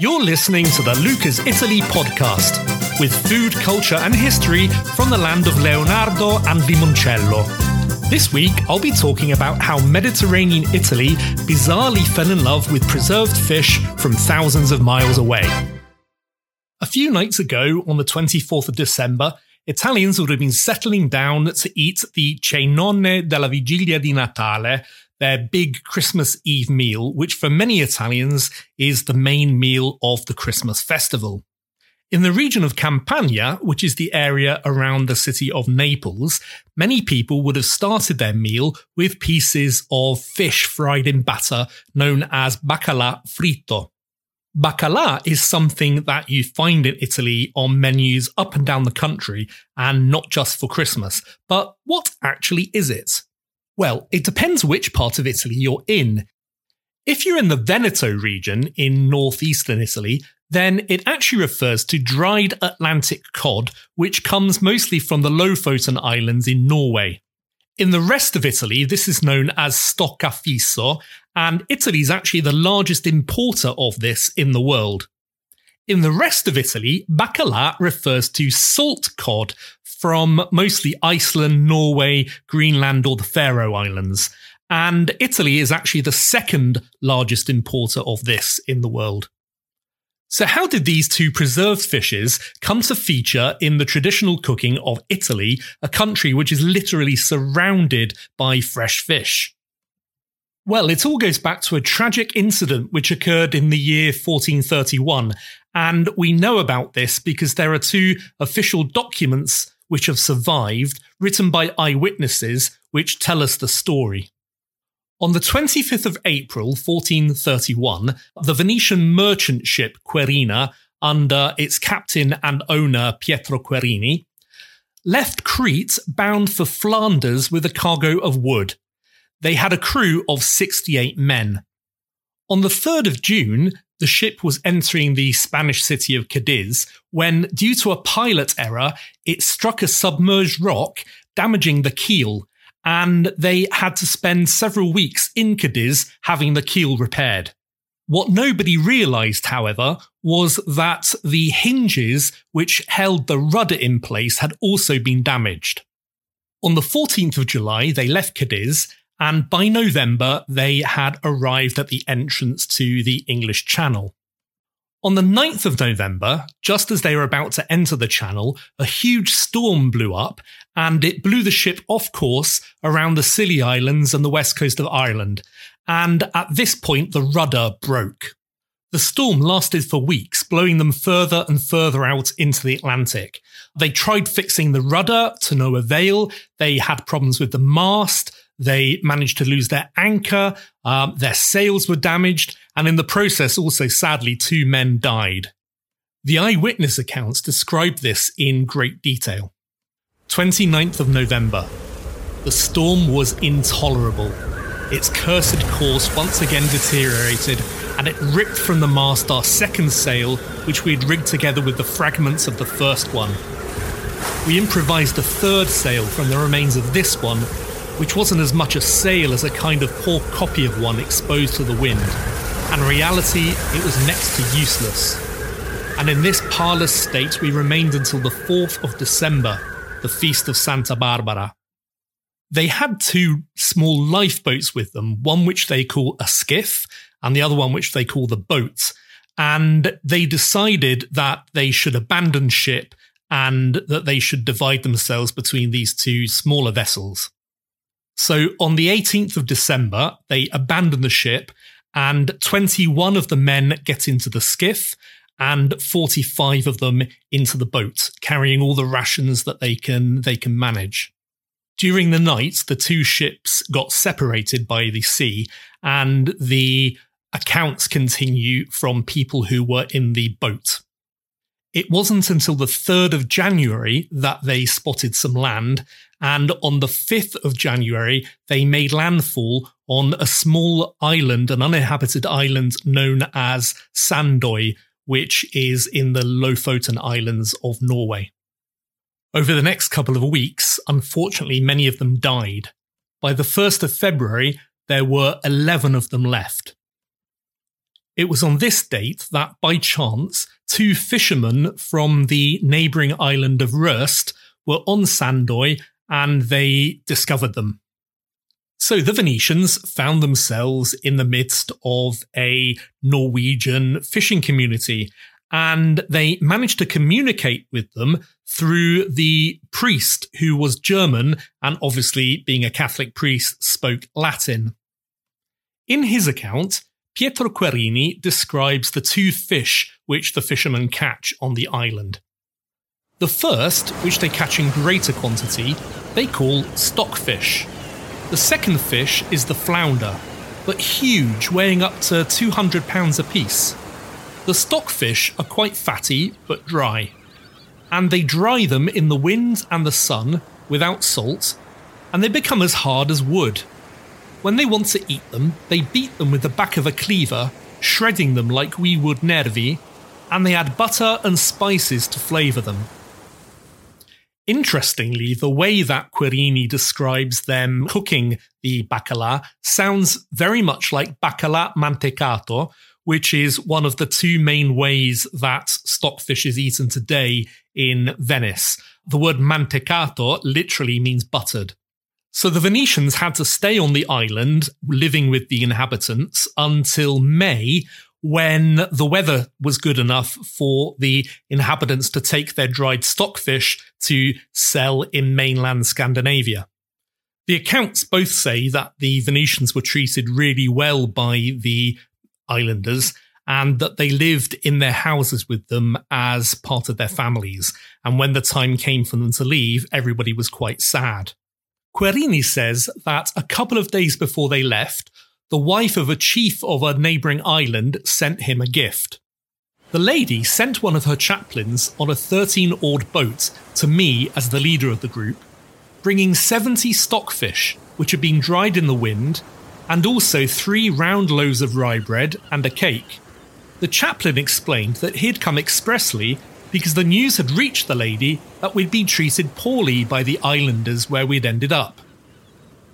You're listening to the Luca's Italy podcast with food, culture, and history from the land of Leonardo and Limoncello. This week, I'll be talking about how Mediterranean Italy bizarrely fell in love with preserved fish from thousands of miles away. A few nights ago, on the 24th of December, Italians would have been settling down to eat the cenone della vigilia di Natale, their big Christmas Eve meal, which for many Italians is the main meal of the Christmas festival. In the region of Campania, which is the area around the city of Naples, many people would have started their meal with pieces of fish fried in batter known as baccalà fritto. Baccalà is something that you find in Italy on menus up and down the country and not just for Christmas. But what actually is it? Well, it depends which part of Italy you're in. If you're in the Veneto region in northeastern Italy, then it actually refers to dried Atlantic cod, which comes mostly from the Lofoten Islands in Norway. In the rest of Italy, this is known as stoccafisso, and Italy is actually the largest importer of this in the world. In the rest of Italy, baccalà refers to salt cod from mostly Iceland, Norway, Greenland, or the Faroe Islands. And Italy is actually the second largest importer of this in the world. So, how did these two preserved fishes come to feature in the traditional cooking of Italy, a country which is literally surrounded by fresh fish? Well, it all goes back to a tragic incident which occurred in the year 1431, and we know about this because there are two official documents which have survived, written by eyewitnesses, which tell us the story. On the 25th of April, 1431, the Venetian merchant ship Querina, under its captain and owner Pietro Querini, left Crete bound for Flanders with a cargo of wood. They had a crew of 68 men. On the 3rd of June, the ship was entering the Spanish city of Cadiz when, due to a pilot error, it struck a submerged rock, damaging the keel and they had to spend several weeks in Cadiz having the keel repaired. What nobody realised, however, was that the hinges which held the rudder in place had also been damaged. On the 14th of July, they left Cadiz, and by November, they had arrived at the entrance to the English Channel. On the 9th of November, just as they were about to enter the channel, a huge storm blew up and it blew the ship off course around the Scilly Islands and the west coast of Ireland. And at this point, the rudder broke. The storm lasted for weeks, blowing them further and further out into the Atlantic. They tried fixing the rudder to no avail. They had problems with the mast. They managed to lose their anchor, um, their sails were damaged, and in the process, also sadly, two men died. The eyewitness accounts describe this in great detail. 29th of November. The storm was intolerable. Its cursed course once again deteriorated, and it ripped from the mast our second sail, which we had rigged together with the fragments of the first one. We improvised a third sail from the remains of this one, which wasn't as much a sail as a kind of poor copy of one exposed to the wind. And in reality, it was next to useless. And in this parlous state, we remained until the 4th of December, the feast of Santa Barbara. They had two small lifeboats with them, one which they call a skiff, and the other one which they call the boat. And they decided that they should abandon ship and that they should divide themselves between these two smaller vessels. So on the 18th of December, they abandon the ship and 21 of the men get into the skiff and 45 of them into the boat, carrying all the rations that they can, they can manage. During the night, the two ships got separated by the sea and the accounts continue from people who were in the boat. It wasn't until the 3rd of January that they spotted some land and on the 5th of January, they made landfall on a small island, an uninhabited island known as Sandoy, which is in the Lofoten Islands of Norway. Over the next couple of weeks, unfortunately, many of them died. By the 1st of February, there were 11 of them left. It was on this date that, by chance, two fishermen from the neighbouring island of Røst were on Sandoy and they discovered them. So the Venetians found themselves in the midst of a Norwegian fishing community and they managed to communicate with them through the priest who was German and obviously being a Catholic priest spoke Latin. In his account, Pietro Querini describes the two fish which the fishermen catch on the island. The first, which they catch in greater quantity, they call stockfish. The second fish is the flounder, but huge, weighing up to 200 pounds apiece. The stockfish are quite fatty but dry, and they dry them in the wind and the sun without salt, and they become as hard as wood. When they want to eat them, they beat them with the back of a cleaver, shredding them like we would nervi, and they add butter and spices to flavour them. Interestingly, the way that Querini describes them cooking the baccalà sounds very much like baccalà mantecato, which is one of the two main ways that stockfish is eaten today in Venice. The word mantecato literally means buttered. So the Venetians had to stay on the island, living with the inhabitants, until May, when the weather was good enough for the inhabitants to take their dried stockfish to sell in mainland Scandinavia. The accounts both say that the Venetians were treated really well by the islanders and that they lived in their houses with them as part of their families. And when the time came for them to leave, everybody was quite sad. Querini says that a couple of days before they left, the wife of a chief of a neighbouring island sent him a gift. The lady sent one of her chaplains on a 13 oared boat to me as the leader of the group, bringing 70 stockfish, which had been dried in the wind and also three round loaves of rye bread and a cake. The chaplain explained that he'd come expressly because the news had reached the lady that we'd been treated poorly by the islanders where we'd ended up.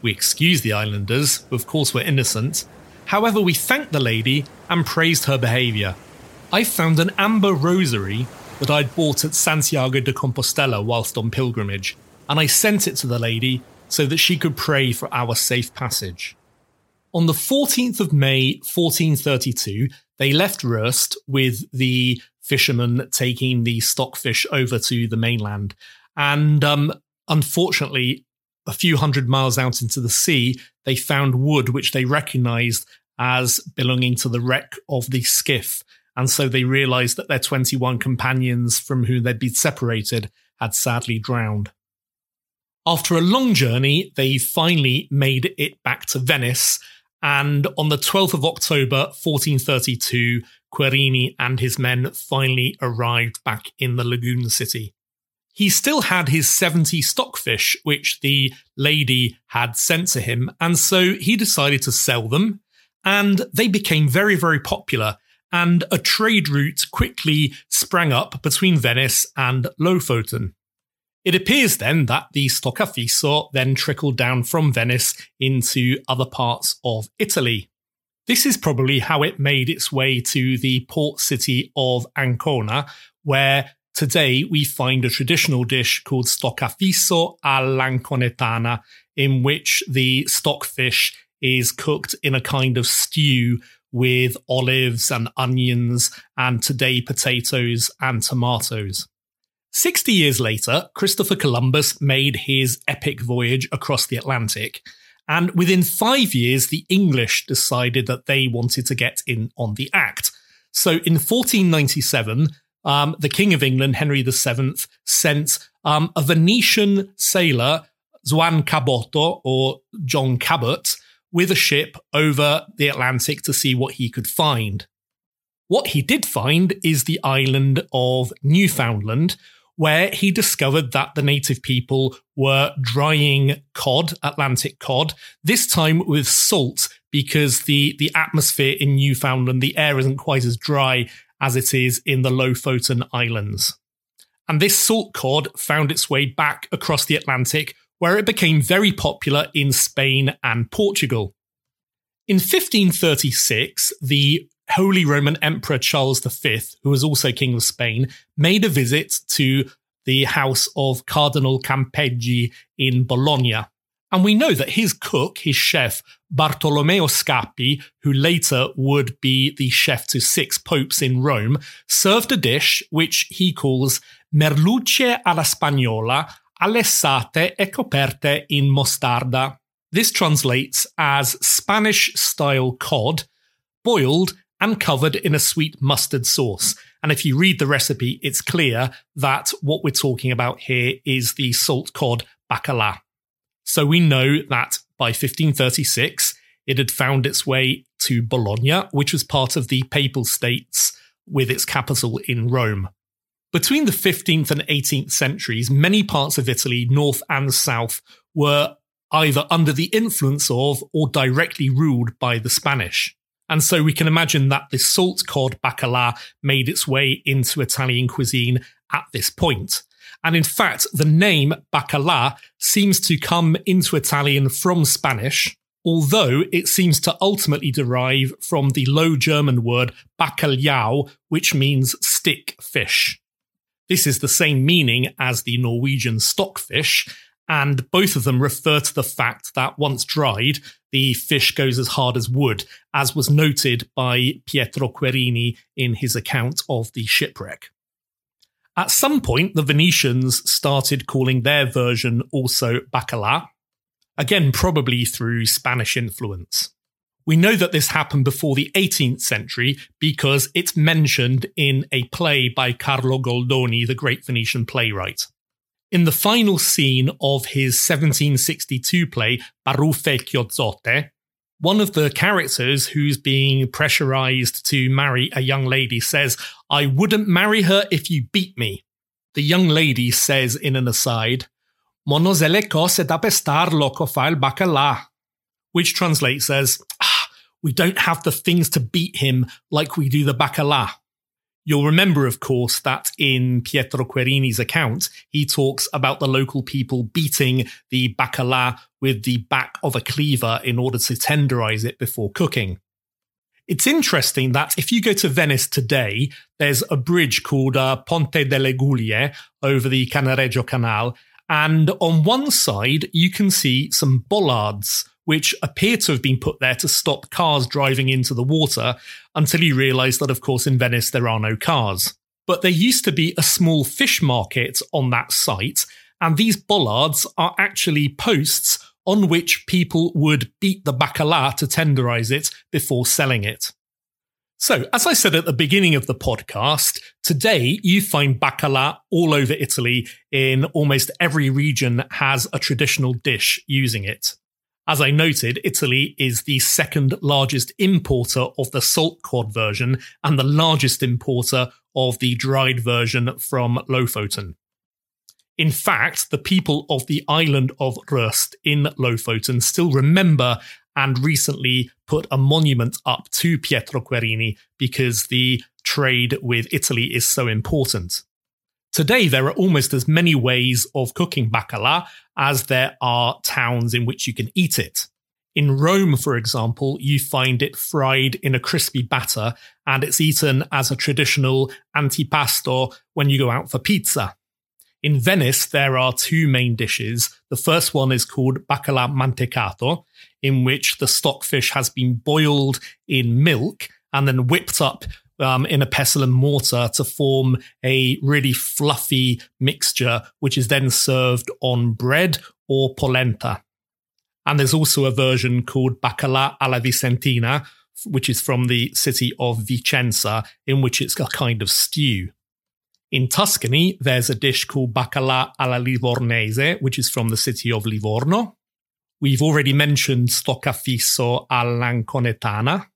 We excused the islanders, who of course were innocent. However, we thanked the lady and praised her behaviour. I found an amber rosary that I'd bought at Santiago de Compostela whilst on pilgrimage, and I sent it to the lady so that she could pray for our safe passage. On the 14th of May, 1432, they left Røst with the fishermen taking the stockfish over to the mainland. And um, unfortunately, a few hundred miles out into the sea, they found wood which they recognized as belonging to the wreck of the skiff. And so they realized that their 21 companions from whom they'd been separated had sadly drowned. After a long journey, they finally made it back to Venice and on the 12th of October, 1432, Querini and his men finally arrived back in the lagoon city. He still had his 70 stockfish, which the lady had sent to him, and so he decided to sell them, and they became very, very popular, and a trade route quickly sprang up between Venice and Lofoten. It appears then that the Stoccafisso then trickled down from Venice into other parts of Italy. This is probably how it made its way to the port city of Ancona, where today we find a traditional dish called Stoccafisso all'anconetana, in which the stockfish is cooked in a kind of stew with olives and onions and today potatoes and tomatoes. 60 years later, Christopher Columbus made his epic voyage across the Atlantic. And within five years, the English decided that they wanted to get in on the act. So in 1497, um, the King of England, Henry VII, sent um, a Venetian sailor, Juan Caboto or John Cabot, with a ship over the Atlantic to see what he could find. What he did find is the island of Newfoundland, where he discovered that the native people were drying cod, Atlantic cod, this time with salt because the, the atmosphere in Newfoundland, the air isn't quite as dry as it is in the Lofoten Islands. And this salt cod found its way back across the Atlantic, where it became very popular in Spain and Portugal. In 1536, the Holy Roman Emperor Charles V, who was also King of Spain, made a visit to the house of Cardinal Campeggi in Bologna. And we know that his cook, his chef, Bartolomeo Scappi, who later would be the chef to six popes in Rome, served a dish which he calls merlucce alla spagnola, alessate e coperte in mostarda. This translates as Spanish style cod, boiled and covered in a sweet mustard sauce. And if you read the recipe, it's clear that what we're talking about here is the salt cod baccalà. So we know that by 1536, it had found its way to Bologna, which was part of the Papal States with its capital in Rome. Between the 15th and 18th centuries, many parts of Italy, north and south, were either under the influence of or directly ruled by the Spanish. And so we can imagine that the salt cod baccalà made its way into Italian cuisine at this point. And in fact, the name baccalà seems to come into Italian from Spanish, although it seems to ultimately derive from the Low German word bacalhau, which means stick fish. This is the same meaning as the Norwegian stockfish, and both of them refer to the fact that once dried, the fish goes as hard as wood, as was noted by Pietro Querini in his account of the shipwreck. At some point, the Venetians started calling their version also baccalà, again, probably through Spanish influence. We know that this happened before the 18th century because it's mentioned in a play by Carlo Goldoni, the great Venetian playwright. In the final scene of his 1762 play, Baruffe Chiozzotte, one of the characters who's being pressurized to marry a young lady says, I wouldn't marry her if you beat me. The young lady says in an aside, Monosele cose loco fa il which translates as, ah, we don't have the things to beat him like we do the baccalà. You'll remember, of course, that in Pietro Querini's account, he talks about the local people beating the baccalà with the back of a cleaver in order to tenderize it before cooking. It's interesting that if you go to Venice today, there's a bridge called uh, Ponte delle Guglie over the Cannaregio Canal. And on one side, you can see some bollards which appear to have been put there to stop cars driving into the water until you realise that, of course, in Venice there are no cars. But there used to be a small fish market on that site, and these bollards are actually posts on which people would beat the baccalà to tenderize it before selling it. So, as I said at the beginning of the podcast, today you find baccalà all over Italy in almost every region has a traditional dish using it. As I noted, Italy is the second largest importer of the salt cod version and the largest importer of the dried version from Lofoten. In fact, the people of the island of Røst in Lofoten still remember and recently put a monument up to Pietro Querini because the trade with Italy is so important. Today, there are almost as many ways of cooking baccalà as there are towns in which you can eat it. In Rome, for example, you find it fried in a crispy batter and it's eaten as a traditional antipasto when you go out for pizza. In Venice, there are two main dishes. The first one is called baccalà mantecato, in which the stockfish has been boiled in milk and then whipped up um, in a pestle and mortar to form a really fluffy mixture, which is then served on bread or polenta. And there's also a version called baccalà alla vicentina, which is from the city of Vicenza, in which it's a kind of stew. In Tuscany, there's a dish called baccalà alla livornese, which is from the city of Livorno. We've already mentioned stoccafisso all'anconetana,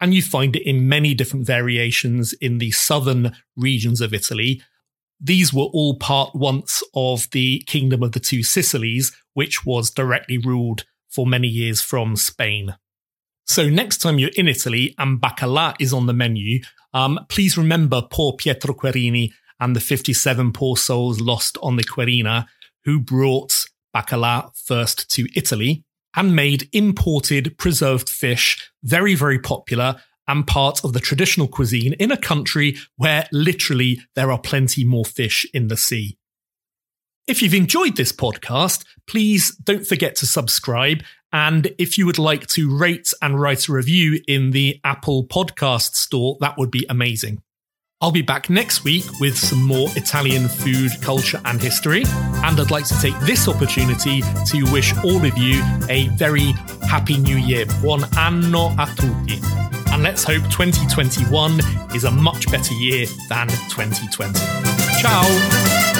and you find it in many different variations in the southern regions of Italy. These were all part once of the Kingdom of the Two Sicilies, which was directly ruled for many years from Spain. So, next time you're in Italy and baccalà is on the menu, um, please remember poor Pietro Querini and the 57 poor souls lost on the Querina, who brought baccalà first to Italy and made imported preserved fish very, very popular and part of the traditional cuisine in a country where literally there are plenty more fish in the sea. If you've enjoyed this podcast, please don't forget to subscribe. And if you would like to rate and write a review in the Apple Podcast Store, that would be amazing. I'll be back next week with some more Italian food, culture, and history. And I'd like to take this opportunity to wish all of you a very happy new year. Buon anno a tutti. And let's hope 2021 is a much better year than 2020. Ciao!